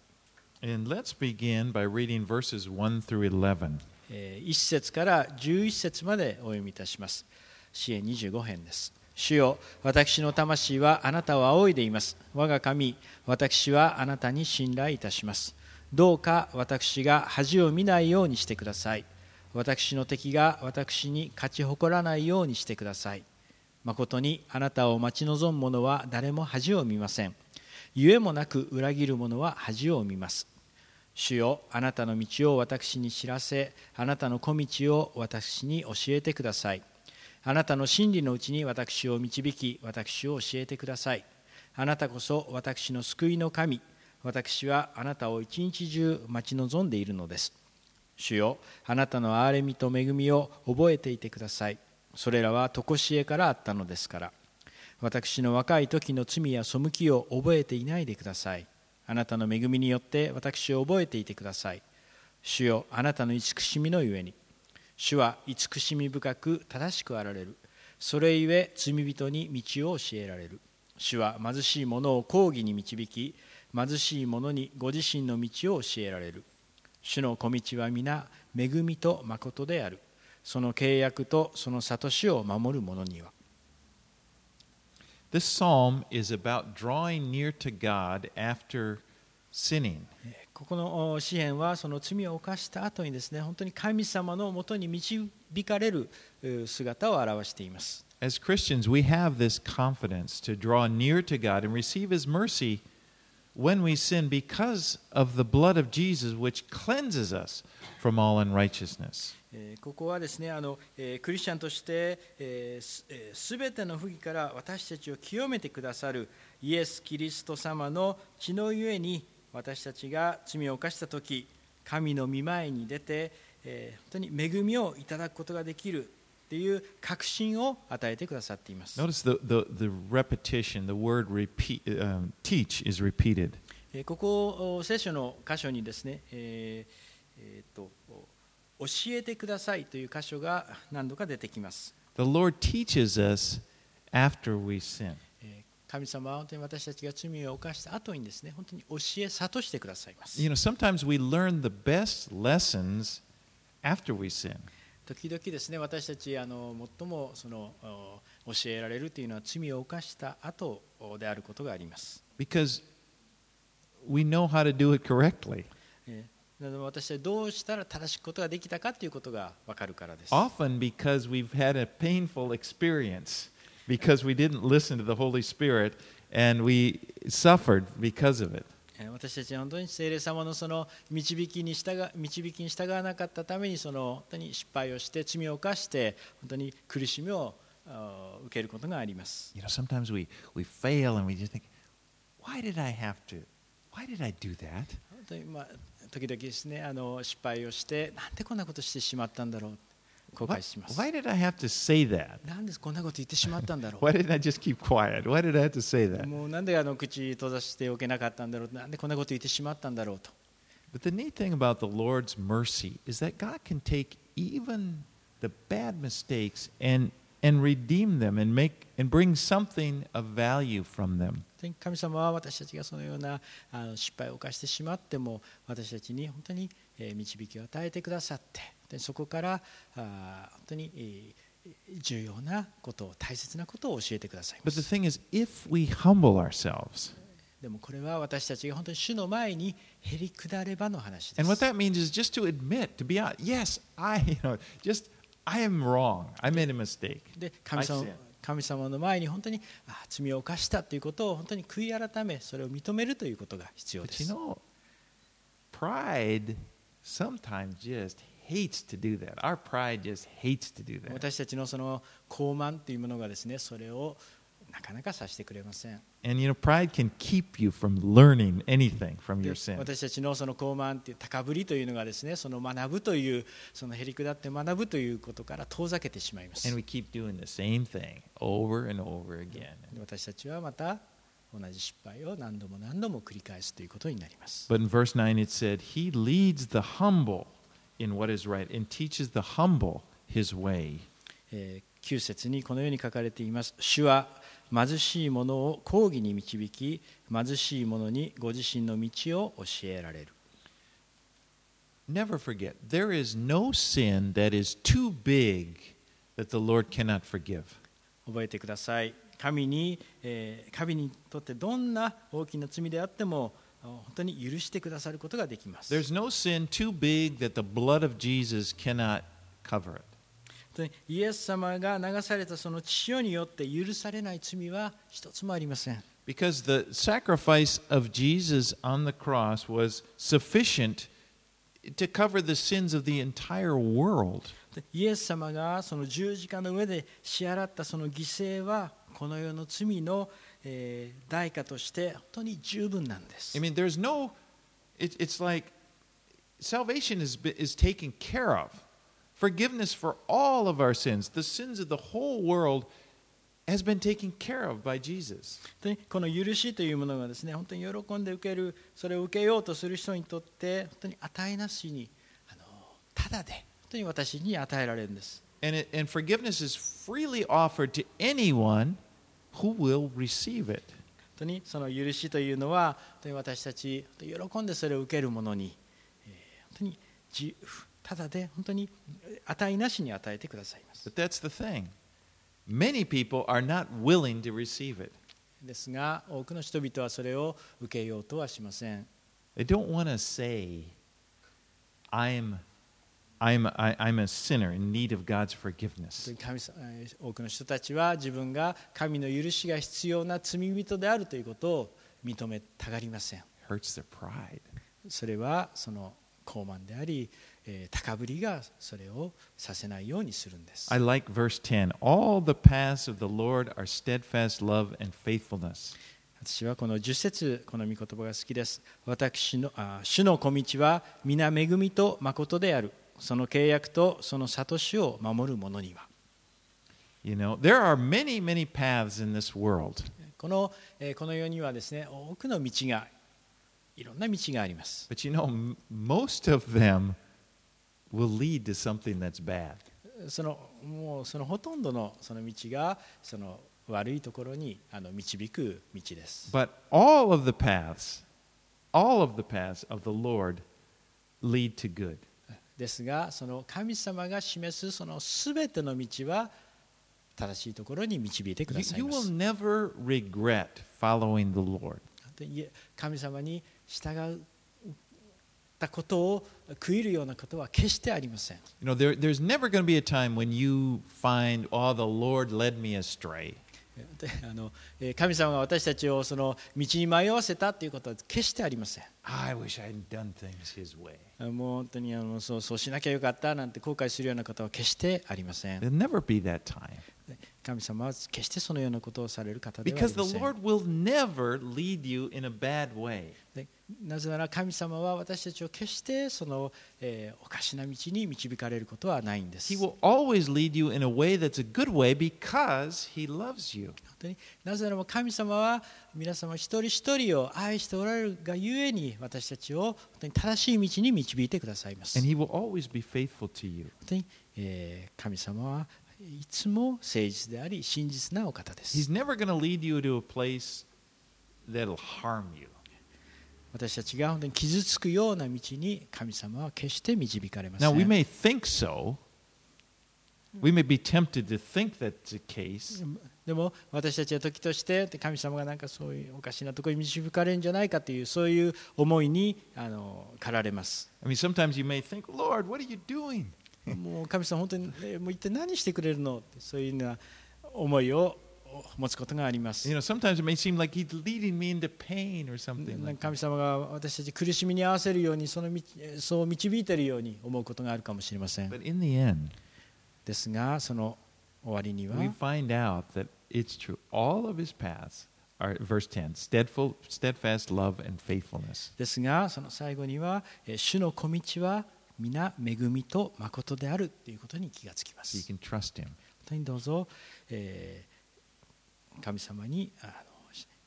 And let's begin by reading verses 1 through 11. えー1節から11節までお読みいたします。支援25編です。主よ私の魂はあなたを仰いでいます。我が神私はあなたに信頼いたします。どうか私が恥を見ないようにしてください。私の敵が私に勝ち誇らないようにしてください誠にあなたを待ち望む者は誰も恥を見ません。ゆえもなく裏切る者は恥を見ます。主よあなたの道を私に知らせあなたの小道を私に教えてください。あなたの真理のうちに私を導き私を教えてください。あなたこそ私の救いの神。私はあなたを一日中待ち望んでいるのです。主よあなたの憐れみと恵みを覚えていてください。それらは常しえからあったのですから。私の若い時の罪や背きを覚えていないでください。あなたの恵みによって私を覚えていてください。主よあなたの慈しみのゆえに。主は慈しみ深く正しくあられる。それゆえ罪人に道を教えられる。主は貧しい者を抗議に導き貧しい者にご自身の道を教えられる。主の小道は皆恵みと誠である。その契約とその悟しを守る者には This psalm is about drawing near to God after sinning. ここの詩篇はその罪を犯した後にですね本当に神様のもとに導かれる姿を表しています As Christians, we have this confidence to draw near to God and receive His mercy when we sin because of the blood of Jesus, which cleanses us from all unrighteousness. えここはですねあの、えークリスチャンとしてすべ、えーすえー全ての不義から私たちを清めてくださるイエス・キリスト様の血のゆえに私たちが罪を犯した時神の御前に出て、えー本当に恵みをいただくことができるっていう確信を与えてくださっています。Notice the, the, the repetition, the word repeat, um, teach is repeated. えーここお聖書の箇所にですね、えーえーと教えてくださいという箇所が何度か出てきます。The Lord teaches us after we sin. えー神様は本当に私たちが罪を犯した後にですね、本当に教え諭してくださいます。You know, sometimes we learn the best lessons after we sin. 時々ですね、私たちあの最もそのお教えられるというのは罪を犯した後であることがあります。because we know how to do it correctly. 私たちどうしたら正しくことができたかということが分かるからです。Often because we've had a painful experience, because we didn't listen to the Holy Spirit and we suffered because of it. えー私たちは本当に聖霊様のその導きに従導きに従わなかったためにその本当に失敗をして罪を犯して本当に苦しみを受けることがあります。You know, sometimes we, we fail and we just think, why did I have to? Why did I do that? 本当にまあ時々ですねあの失敗をしてなんでこんなことしてしまったんだろう後 Why, 悔します。why did I have to say that? なんでこんなこと言ってしまったんだろ Why didn't I just keep quiet? Why did I have to say う。that? もうなんであの口閉ざしておけなかったんだろう。なんでこんなこと言ってしまったんだろうと。But the neat thing about the Lord's mercy is that God can take even the bad mistakes and, and redeem them and, make, and bring something of value from them. 神様は私たちがそのようなあの失敗を犯してしまっても私たちに本当にえー導きを与えてくださってでそこからあー本当にえー重要なことを大切なことを教えてくださいま But the す thing is, if we humble ourselves, でもこれは私たちが本当に主の前にへり下ればの話で and what す that means is just to admit, to be honest, yes, I, you know, just, I am wrong. I made a mistake. で神様.神様の前に本当にあ罪を犯したということを本当に悔い改めそれを認めるということが必要で But you す know, pride sometimes just 私たちのその高慢というものがですね、それをなかなかさしてくれません。私たちのその高慢っていう高ぶりというのがですね、その学ぶという、そのへりくだって学ぶということから遠ざけてしまいます。私たちはまた同じ失敗を何度も何度も繰り返すということになります。But in verse 9 it said, He leads the humble. In what is right and teaches the humble his way. えー9節にこのように書かれています主は貧しい者を公義に導き貧しい者にご自身の道を教えられる Never forget, there is no sin that is too big that the Lord cannot forgive. 覚えてください神に、えー神にとってどんな大きな罪であってもあ本当に許してくださることができます There's no sin too big that the blood of Jesus cannot cover it. イエス様が流されたその血潮によって許されない罪は一つもありません Because the sacrifice of Jesus on the cross was sufficient to cover the sins of the entire world. でイエス様がその十字架の上で支払ったその犠牲はこの世の罪の、えー代価として本当に十分なんです I mean, there's no, it, it's like salvation is, is taken care of. Forgiveness for all of our sins, the sins of the whole world, has been taken care of by Jesus. この許しというものがですね本当に喜んで受けるそれを受けようとする人にとって本当に与えなしにあのただで本当に私に与えられるんです And, it, and forgiveness is freely offered to anyone who will receive it. 本当にその許しというのは私たち喜んでそれを受けるものに、えー本当にただで本当に与えなしに与えてくださいます But that's the thing. Many people are not willing to receive it. ですが多くの人々はそれを受けようとはしません They don't want to say, I'm, I'm, I, I'm a sinner in need of God's forgiveness. 多くの人たちは自分が神の許しが必要な罪人であるということを認めたがりません。それはその高慢であり、えー、高ぶりがそれをさせないようにするんです。I like verse 10. All the paths of the Lord are steadfast love and faithfulness. 私はこの10節この御言葉が好きです。私の、あ主の小道は皆恵みと誠である。その契約とその悟しを守る者には You know, there are many, many paths in this world. この,、えーこの世にはですね多くの道がいろんな道があります But you know, most of them will lead to something that's bad. そのもうそのほとんどのその道がその悪いところにあの導く道です。But all of the paths, all of the paths of the Lord lead to good. ですがその神様が示すそのすべての道は正しいところに導いてく You, ださい you ま will す。never regret following the Lord. 神様に従ったことを悔いるようなことは決してありません。You know, there, there's never going to be a time when you find, oh, the Lord led me astray. で [laughs] あのえー神様が私たちをその道に迷わせたということは決してありません。I wish I had done things His way. もう本当にあのそうそうしなきゃよかったなんて後悔するようなことは決してありません。There'll never be that time. 神様は決してそのようなことをされる方ではあ Because り the ません Lord will never lead you in a bad way. なぜなら神様は私たちを決してその、え、おかしな道に導かれることはないんです。本当になぜなら神様は皆様一人一人を愛しておられるがゆえに私たちを本当に正しい道に導いてくださいます。本当に、えー、神様はいつも誠実であり真実なお方です。He's never going to lead you to a place that'll harm you. 私たちが本当に傷つくような道に神様は決して導かれませ Now, we ん。may think so. We may be tempted to think that's the case. でも私たちは時として神様がなんかそういうおかしなところに導かれるんじゃないかというそういう思いにあの駆られます。I mean, sometimes you may think, Lord, what are you doing? [laughs] もう神様本当にえもう一体何してくれるの？ってそういうような思いを持つことがあります。神様が私たち苦しみに合わせるように、そ,のそう導いているように思うことがあるかもしれません。ですが、その終わりには。We find out that it's true. All of his paths are, verse 10, steadfast, steadfast love and faithfulness. ですが、その最後には、主の小道は皆恵みと誠であるということに気がつきます。You can trust him. 本当にどうぞ。えー神様にあの、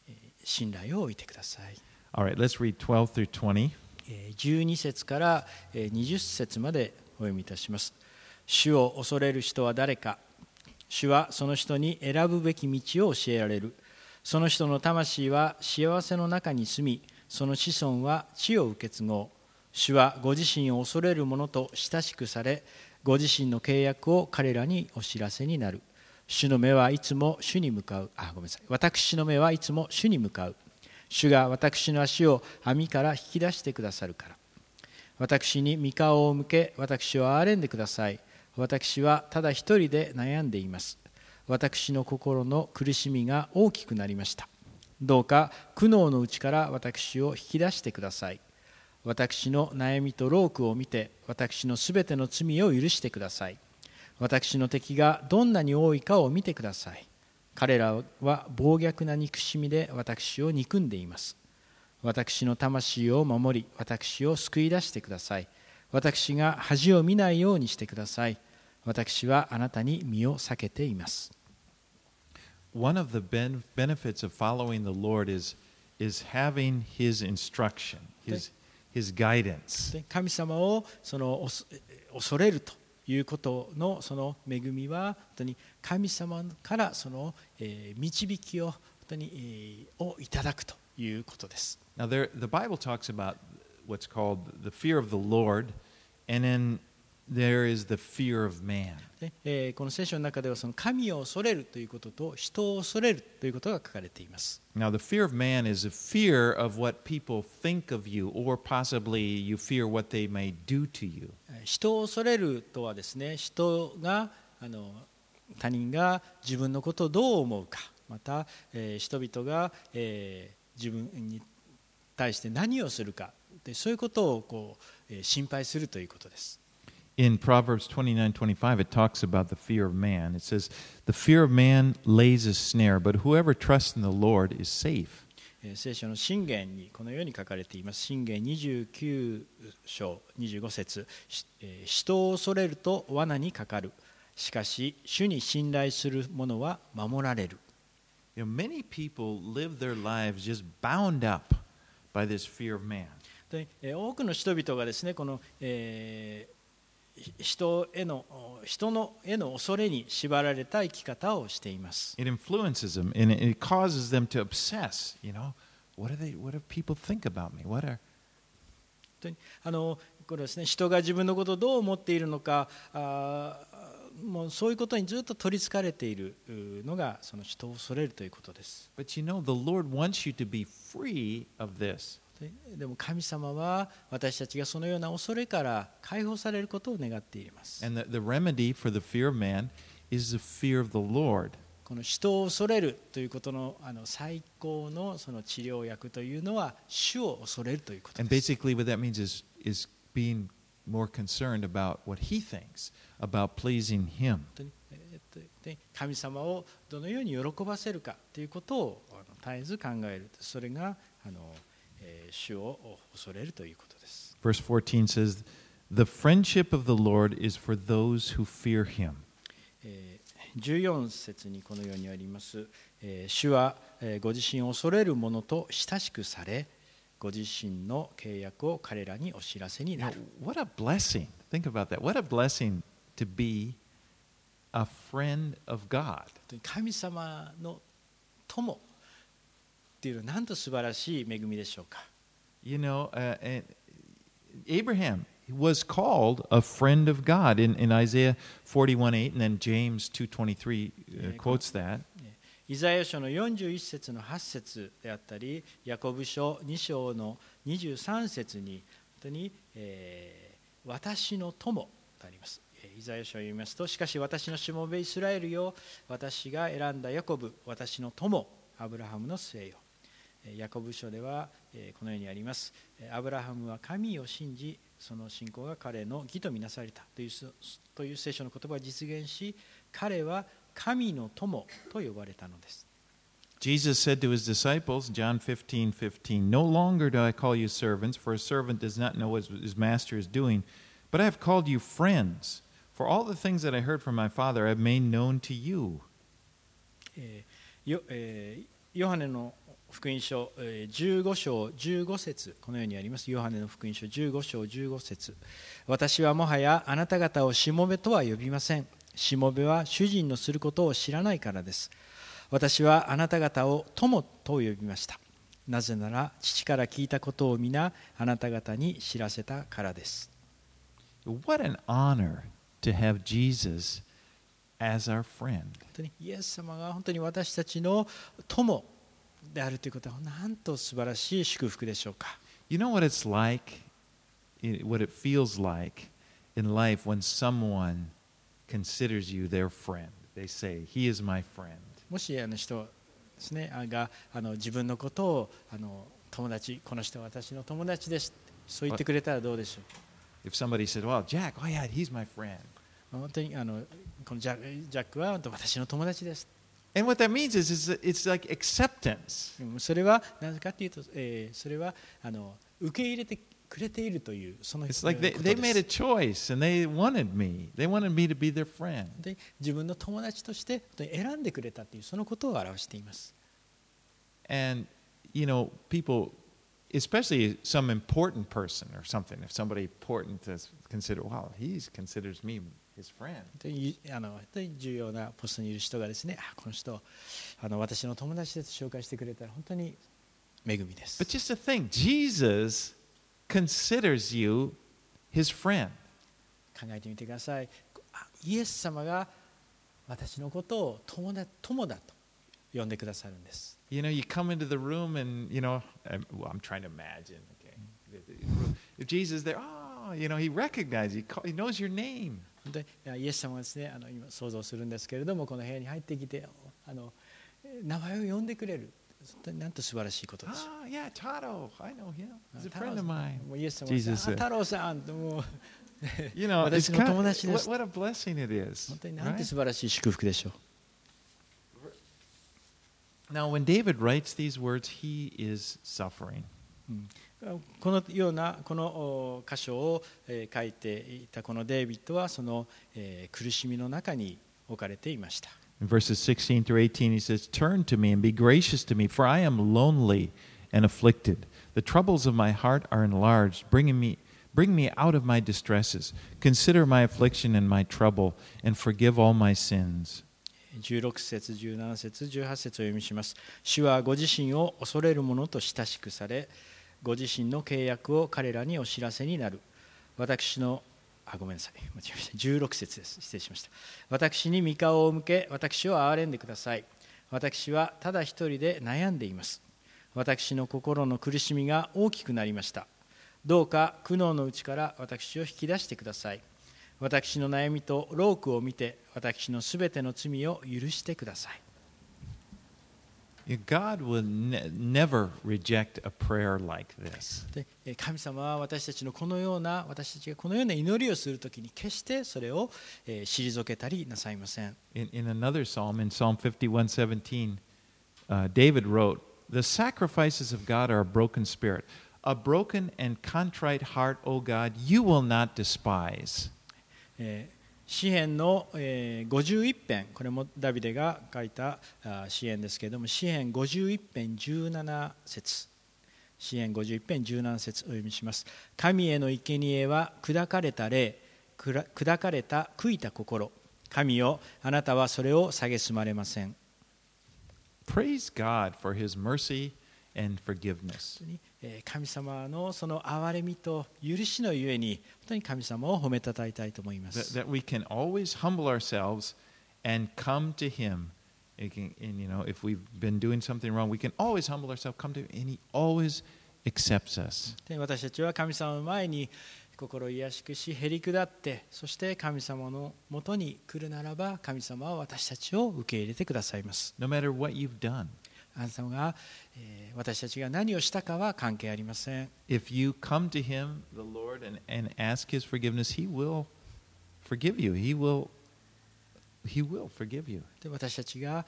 えー信頼を置いてください。All right, let's read 12 through 20. えー12節からえー20節までお読みいたします。主を恐れる人は誰か主はその人に選ぶべき道を教えられる。その人の魂は幸せの中に住み、その子孫は地を受け継ごう。主はご自身を恐れる者と親しくされ、ご自身の契約を彼らにお知らせになる。主の目はいつも主に向かう。あ、ごめんなさい。私の目はいつも主に向かう。主が私の足を網から引き出してくださるから。私に御顔を向け、私を憐れんでください。私はただ一人で悩んでいます。私の心の苦しみが大きくなりました。どうか苦悩のうちから私を引き出してください。私の悩みと労苦を見て、私のすべての罪を許してください。私の敵がどんなに多いかを見てください。彼らは暴虐な憎しみで私を憎んでいます。私の魂を守り、私を救い出してください。私が恥を見ないようにしてください私はあなたに身を避けています One of the ben- benefits of following the Lord is, is having His instruction, His, his guidance. で神様をその恐れるということのその恵みは本当に神様からその、えー導きを本当に、をいただくということです。Now, there, the Bible talks about what's called the fear of the Lord, and then there is the fear of man. でえーこの聖書の中ではその神を恐れるということと人を恐れるということが書かれています。Now, the fear of man is a fear of what people think of you, or possibly you fear what they may do to you. えー人を恐れるとはですね人があの他人が自分のことをどう思うかまた、えー人々が、えー自分に対して何をするかでそういうことをこう、えー心配するということです。in Proverbs twenty nine twenty five, it talks about the fear of man. It says, The fear of man lays a snare, but whoever trusts in the Lord is safe. 聖書の信玄にこのように書かれています。信玄29章25節人を恐れると罠にかかる。しかし、主に信頼する者は守られる。You many people live their lives just bound up by this fear of man. 多くの人々がですね、この、えー人へのお人のへの恐れに縛られた生き方をしています。It influences them and it, causes them to obsess. You know, what do they? What do people think about me? What are? あのこれはですね人が自分のことをどう思っているのかあーもうそういうことにずっと取りつかれているうのがその人を恐れるということです。But you know, the Lord wants you to be free of this. ででも神様は私たちがそのような恐れから解放されることを願っています。And the, the remedy for the fear of man is the fear of the Lord. この人を恐れるということのあの最高のその治療薬というのは主を恐れるということ And です。basically, what that means is is being more concerned about what He thinks about pleasing Him. 神様をどのように喜ばせるかということをあの絶えず考えるそれがあの、えー主を恐れるということです。Verse 14 says, "The friendship of the Lord is for those who fear Him." えー14節にこのようにあります、えー主は、えーご自身を恐れる者と親しくされご自身の契約を彼らにお知らせになる what a blessing! Think about that. What a blessing to be a friend of God. 神様の友っていうのはなんと素晴らしい恵みでしょうか？You know, uh, Abraham was called a friend of God. In, in Isaiah 41 8, and then James 2.23 uh, Yeah, quotes that. イザヤ書の41節の8節であったりヤコブ書2章の23節に本当に、えー私の友とあります。えーイザヤ書を読みますとしかし私のしもべイスラエルよ私が選んだヤコブ私の友アブラハムの末よ。えーヤコブ書ではえーこのようにありますえーアブラハムは神を信じその信仰が彼の義とみなされたというという聖書の言葉を実現し彼は神の友と呼ばれたのです。Jesus said to his disciples, John 15 15, No longer do I call you servants, for a servant does not know what his master is doing, but I have called you friends. For all the things that I heard from my Father I have made known to you. えーよえーヨハネの福音書、15章15節このようにあります。ヨハネの福音書15章15節私はもはやあなた方をしもべとは呼びません。しもべは主人のすることを知らないからです。私はあなた方を友と呼びました。なぜなら父から聞いたことを皆あなた方に知らせたからです。What an honor to have Jesus as our friend. 本当にイエス様が本当に私たちの友であるということはなんと素晴らしい祝福でしょうか。You know what it's like, what it feels like in life when someone considers you their friend. They say, He is my friend. もしあの人ですねあがあの自分のことをあの友達この人は私の友達ですそう言ってくれたらどうでしょ If somebody said, Well, Jack, oh yeah, he's my friend. う本当にあのこのジャジャックは私の友達です And what that means is, is it's like acceptance. うんそれはなぜかというと、えーそれはあの受け入れてくれているというその It's like they, こと they で made す a choice and they wanted me. They wanted me to be their friend. で自分の友達として選んでくれたというそのことを表しています And, you know, people, especially some important person or something, if somebody important to consider, wow, he considers me his あの本当に重要なポストにいる人がですねあこの人あの私の友達ですと紹介してくれたら本当に恵みです But just to think, Jesus considers you his friend. 考えてみてくださいあイエス様が私のことを友だ友だと呼んでくださるんです You know, you come into the room and, you know, I'm, well, I'm trying to imagine, okay. If Jesus there, oh, you know, he recognizes, he, call, he knows your name. 本当にイエス様がですねあの今想像するんですけれどもこの部屋に入ってきてあの名前を呼んでくれる。なんと素晴らしいことでしょう。ああ、いや、太郎、I know him. He's a friend of mine. もうイエス様です。ああ、太郎さん。もう、you know, 私の友達です。What a blessing it is. 本当になんて素晴らしい祝福でしょう。Now, when David writes these words, he is suffering.、うんこのようなこのお箇所をえー書いていたこのデイビッドはそのえー苦しみの中に置かれていました。In verses 16 through 18, he says, Turn to me and be gracious to me, for I am lonely and afflicted. The troubles of my heart are enlarged, bringing me, bring me out of my distresses. Consider my affliction and my trouble, and forgive all my sins. 16節、17節、18節を読みします。主はご自身を恐れる者と親しくされ、ご自身の契約を彼らにお知らせになる。私のあごめんなさい、間違えました。16節です。失礼しました。私に御顔を向け、私を憐れんでください。私はただ一人で悩んでいます。私の心の苦しみが大きくなりました。どうか苦悩のうちから私を引き出してください。私の悩みと労苦を見て、私のすべての罪を許してください。God will ne- never reject a prayer like this. で神様は私たちのこのような私たちがこのような祈りをするときに決してそれを、えー、退けたりなさいません。In, in another psalm, in Psalm 51:17, uh, David wrote, "The sacrifices of God are a broken spirit, a broken and contrite heart, O God, you will not despise." えー詩篇の、えー51編。これもダビデが書いたあ詩篇ですけれども詩篇51編17節。詩篇51編17節お読みします。神への生贄は砕かれた霊。くら砕かれた悔いた心。神よあなたはそれを蔑まれません。Praise God for His mercy and forgiveness. 神様のその憐れみと許しのゆえに本当に神様を褒めたたえたいと思いま That, す。that we can always humble ourselves and come to Him. Can- and you know, if we've been doing something wrong, we can always humble ourselves, come to Him, and He always accepts us. で私たちは神様の前に心癒しくし、へり下って、そして神様のもとに来るならば、神様は私たちを受け入れてくださいます。No matter what you've done. あなたが、えー私たちが何をしたかは関係ありません。if you come to him, the Lord, and, and ask his forgiveness, he will forgive you. He will he will forgive you. で私たちが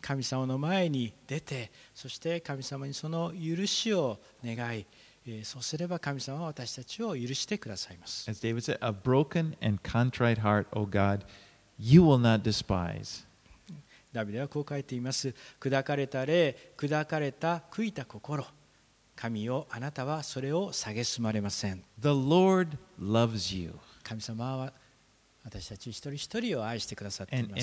神様の前に出てそして神様にその許しを願いえーそうすれば神様は私たちを許してくださいます As David said, a broken and contrite heart, O God, you will not despise. ダビデはこう書いています。砕かれた霊砕かれた悔いた心。神よあなたはそれを蔑まれません。Lord 神様は私たち一人一人を愛してくださっていま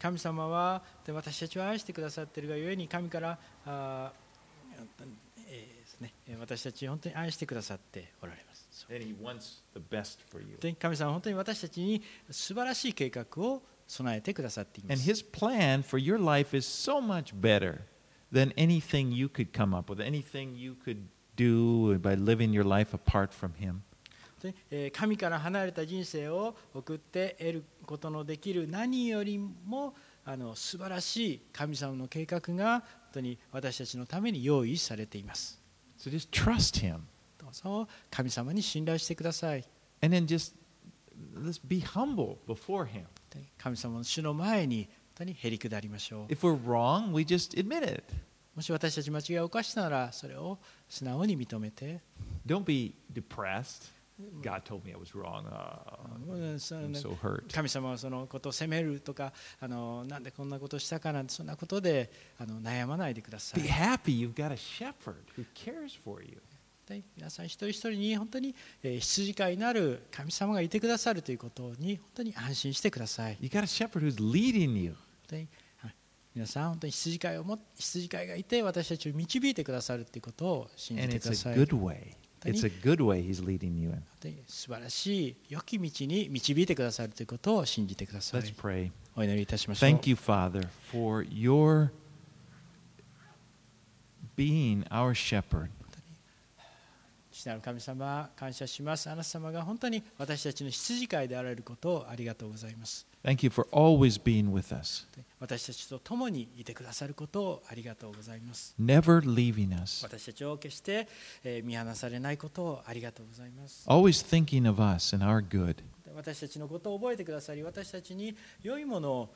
神様は私たちを愛してくださっているがゆえに神からね。私たち本当に愛してくださっておられます。神様は本当に私たちに素晴らしい計画を備えてくださっています。神から離れた人生を送って得ることのできる何よりもあの素晴らしい神様の計画が本当に私たちのために用意されています。So just trust him. どうぞ神様に信頼してください。And then just let's be humble before him. 神様の主の前に本当にへり下りましょう If we're wrong, we just admit it. もし私たち間違いを犯したならそれを素直に認めて Don't be depressed. God told me I was wrong. Oh, うんそ I'm の so hurt. 神様はそのことを責めるとかあのなんでこんなことをしたかなんてそんなことであの悩まないでください Be happy you've got a shepherd who cares for you. で皆さん一人一人に本当にえー羊飼いなる神様がいてくださるということに本当に安心してください You got a shepherd who's leading you. 皆さん本当に羊飼いをも羊飼いがいて私たちを導いてくださるということを信じ And てく it's ださ a い good 本 way. It's a good way he's leading you in. 素晴らしい良き道に導いてくださるということを信じてください Let's pray. お祈りいたしましょう Thank you, Father, for your being our shepherd. 父なる神様感謝しますあなた様が本当に私たちの羊飼いであられることをありがとうございます Thank you for always being with us, 私たちと共にいてくださることをありがとうございます。Never leaving us, 私たちを決してえー見放されないことをありがとうございます。Always thinking of us and our good. 私たちのことを覚えてくださり私たちに良いものを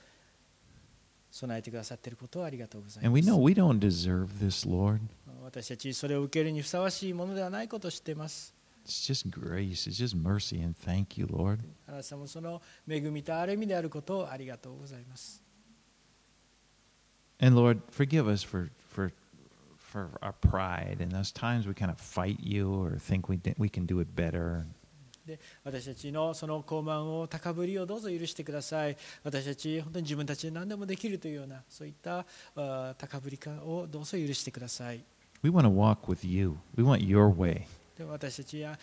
備えてくださっていることをありがとうござい And ま we す know we don't deserve this, Lord. 私たちそれを受けるにふさわしいものではないことを知っています It's just grace, it's just mercy, and thank you, Lord. あなた様その恵みと憐れみであることをありがとうございます And Lord, forgive us for for for our pride and those times we kind of fight you or think we di- we can do it better. で私たちのその高慢を高ぶりをどうぞ許してください私たち本当に自分たちで何でもできるというようなそういったあー高ぶりかをどうぞ許してください We want to walk with you. We want your way. で私たちや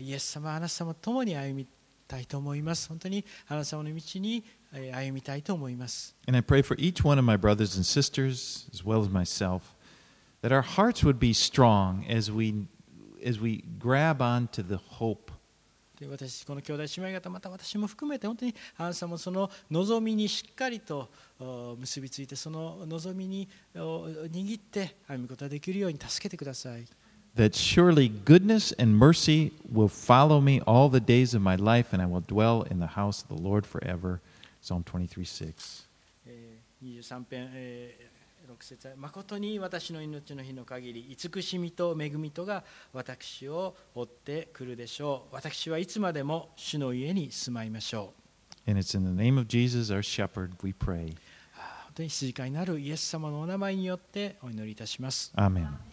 イエス様あなた様と共に歩みたいと思います。本当にあなた様の道にえー歩みたいと思います。And I pray for each one of my brothers and sisters, as well as myself, that our hearts would be strong as we as we grab onto the hope. で私この兄弟姉妹方また私も含めて本当にあなた様その望みにしっかりとお結びついてその望みにお握って歩むことができるように助けてください that surely goodness and mercy will follow me all the days of my life, and I will dwell in the house of the Lord forever. Psalm 23 6. Eh, 23編、えー、6節誠に私の命の日の限り慈しみと恵みとが私を追ってくるでしょう私はいつまでも主の家に住まいましょう And it's in the name of Jesus our shepherd we pray. Ah, 本当に羊飼いなるイエス様のお名前によってお祈りいたします。アーメン